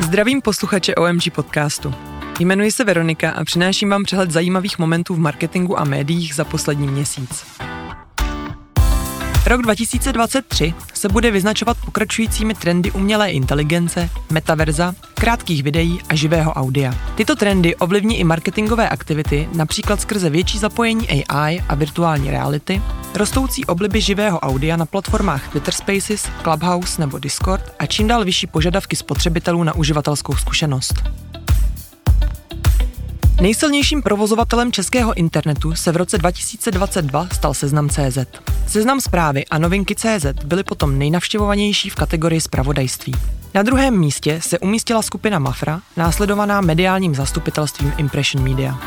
Zdravím posluchače OMG podcastu. Jmenuji se Veronika a přináším vám přehled zajímavých momentů v marketingu a médiích za poslední měsíc. Rok 2023 se bude vyznačovat pokračujícími trendy umělé inteligence, metaverza, krátkých videí a živého audia. Tyto trendy ovlivní i marketingové aktivity, například skrze větší zapojení AI a virtuální reality, rostoucí obliby živého audia na platformách Twitter Spaces, Clubhouse nebo Discord a čím dál vyšší požadavky spotřebitelů na uživatelskou zkušenost. Nejsilnějším provozovatelem českého internetu se v roce 2022 stal Seznam.cz. Seznam zprávy a novinky CZ byly potom nejnavštěvovanější v kategorii zpravodajství. Na druhém místě se umístila skupina Mafra, následovaná mediálním zastupitelstvím Impression Media.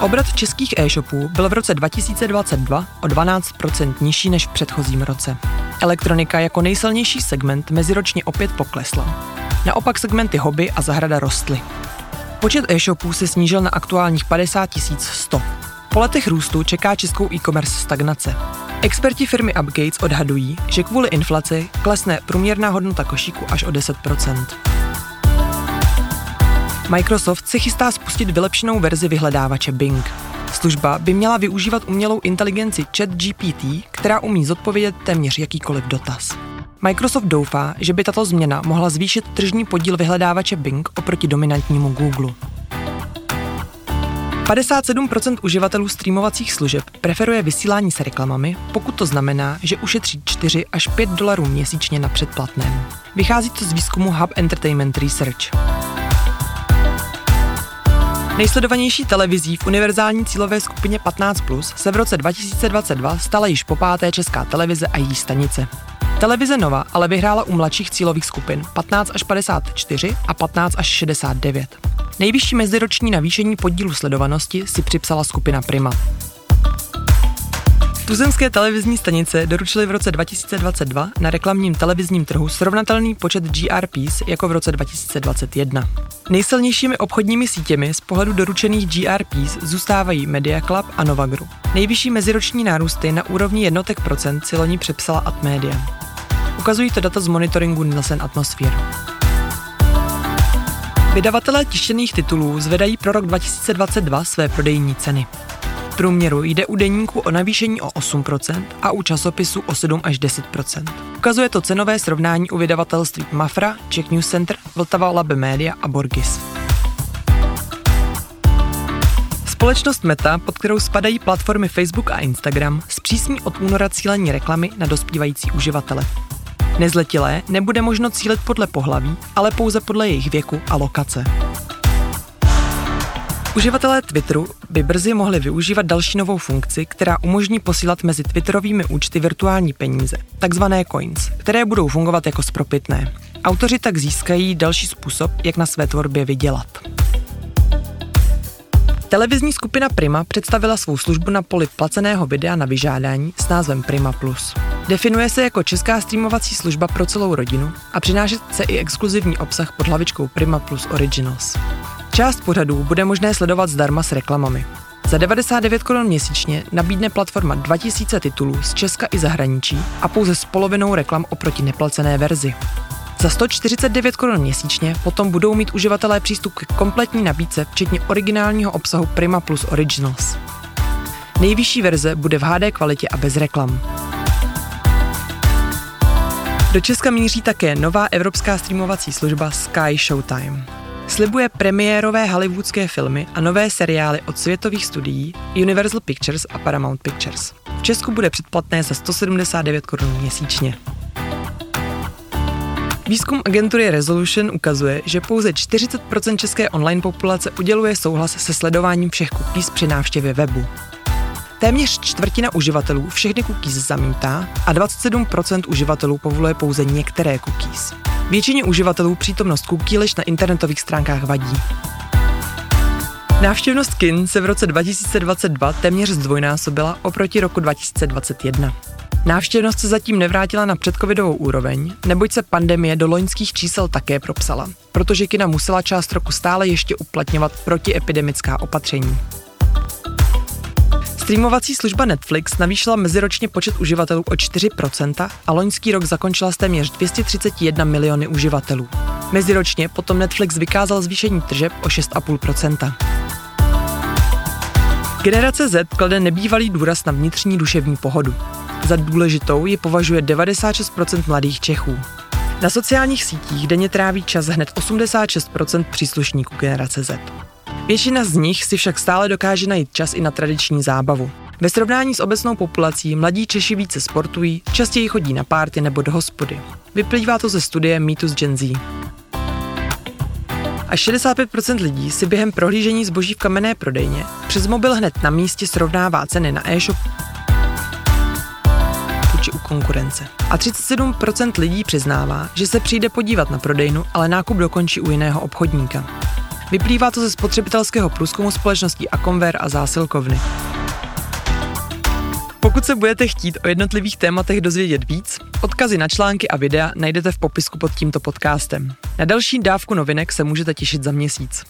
Obrat českých e-shopů byl v roce 2022 o 12% nižší než v předchozím roce. Elektronika jako nejsilnější segment meziročně opět poklesla. Naopak segmenty hobby a zahrada rostly. Počet e-shopů se snížil na aktuálních 50 100. Po letech růstu čeká českou e-commerce stagnace. Experti firmy Upgates odhadují, že kvůli inflaci klesne průměrná hodnota košíku až o 10%. Microsoft se chystá spustit vylepšenou verzi vyhledávače Bing. Služba by měla využívat umělou inteligenci ChatGPT, která umí zodpovědět téměř jakýkoliv dotaz. Microsoft doufá, že by tato změna mohla zvýšit tržní podíl vyhledávače Bing oproti dominantnímu Google. 57% uživatelů streamovacích služeb preferuje vysílání s reklamami, pokud to znamená, že ušetří 4 až 5 dolarů měsíčně na předplatném. Vychází to z výzkumu Hub Entertainment Research. Nejsledovanější televizí v univerzální cílové skupině 15 plus se v roce 2022 stala již po páté česká televize a její stanice. Televize Nova ale vyhrála u mladších cílových skupin 15 až 54 a 15 až 69. Nejvyšší meziroční navýšení podílu sledovanosti si připsala skupina Prima. Tuzemské televizní stanice doručily v roce 2022 na reklamním televizním trhu srovnatelný počet GRPs jako v roce 2021. Nejsilnějšími obchodními sítěmi z pohledu doručených GRPs zůstávají Media Club a Nova Group. Nejvyšší meziroční nárůsty na úrovni jednotek procent si loni přepsala Atmedia. Ukazují to data z monitoringu Nielsen Atmosphere. Vydavatelé tištěných titulů zvedají pro rok 2022 své prodejní ceny. Průměru jde u deníku o navýšení o 8% a u časopisu o 7 až 10%. Ukazuje to cenové srovnání u vydavatelství Mafra, Czech News Center, Vltava Labe Media a Borgis. Společnost Meta, pod kterou spadají platformy Facebook a Instagram, zpřísní od února cílení reklamy na dospívající uživatele. Nezletilé nebude možno cílit podle pohlaví, ale pouze podle jejich věku a lokace. Uživatelé Twitteru by brzy mohli využívat další novou funkci, která umožní posílat mezi Twitterovými účty virtuální peníze, takzvané coins, které budou fungovat jako spropitné. Autoři tak získají další způsob, jak na své tvorbě vydělat. Televizní skupina Prima představila svou službu na poli placeného videa na vyžádání s názvem Prima Plus. Definuje se jako česká streamovací služba pro celou rodinu a přináší se i exkluzivní obsah pod hlavičkou Prima Plus Originals. Část pořadů bude možné sledovat zdarma s reklamami. Za 99 korun měsíčně nabídne platforma 2000 titulů z Česka i zahraničí a pouze s polovinou reklam oproti neplacené verzi. Za 149 korun měsíčně potom budou mít uživatelé přístup k kompletní nabídce, včetně originálního obsahu Prima Plus Originals. Nejvyšší verze bude v HD kvalitě a bez reklam. Do Česka míří také nová evropská streamovací služba Sky Showtime. Slibuje premiérové hollywoodské filmy a nové seriály od světových studií Universal Pictures a Paramount Pictures. V Česku bude předplatné za 179 korun měsíčně. Výzkum agentury Resolution ukazuje, že pouze 40% české online populace uděluje souhlas se sledováním všech cookies při návštěvě webu. Téměř čtvrtina uživatelů všechny cookies zamítá a 27% uživatelů povoluje pouze některé cookies. Většině uživatelů přítomnost cookies na internetových stránkách vadí. Návštěvnost kin se v roce 2022 téměř zdvojnásobila oproti roku 2021. Návštěvnost se zatím nevrátila na předcovidovou úroveň, neboť se pandemie do loňských čísel také propsala, protože kina musela část roku stále ještě uplatňovat protiepidemická opatření. Streamovací služba Netflix navýšila meziročně počet uživatelů o 4% a loňský rok zakončila s téměř 231 miliony uživatelů. Meziročně potom Netflix vykázal zvýšení tržeb o 6,5%. Generace Z klade nebývalý důraz na vnitřní duševní pohodu. Za důležitou ji považuje 96% mladých Čechů. Na sociálních sítích denně tráví čas hned 86% příslušníků generace Z. Většina z nich si však stále dokáže najít čas i na tradiční zábavu. Ve srovnání s obecnou populací mladí Češi více sportují, častěji chodí na párty nebo do hospody. Vyplývá to ze studie Mýtus Gen Z. A 65% lidí si během prohlížení zboží v kamenné prodejně přes mobil hned na místě srovnává ceny na e-shop či u konkurence. A 37% lidí přiznává, že se přijde podívat na prodejnu, ale nákup dokončí u jiného obchodníka. Vyplývá to ze spotřebitelského průzkumu společností Akomver a zásilkovny. Pokud se budete chtít o jednotlivých tématech dozvědět víc, odkazy na články a videa najdete v popisku pod tímto podcastem. Na další dávku novinek se můžete těšit za měsíc.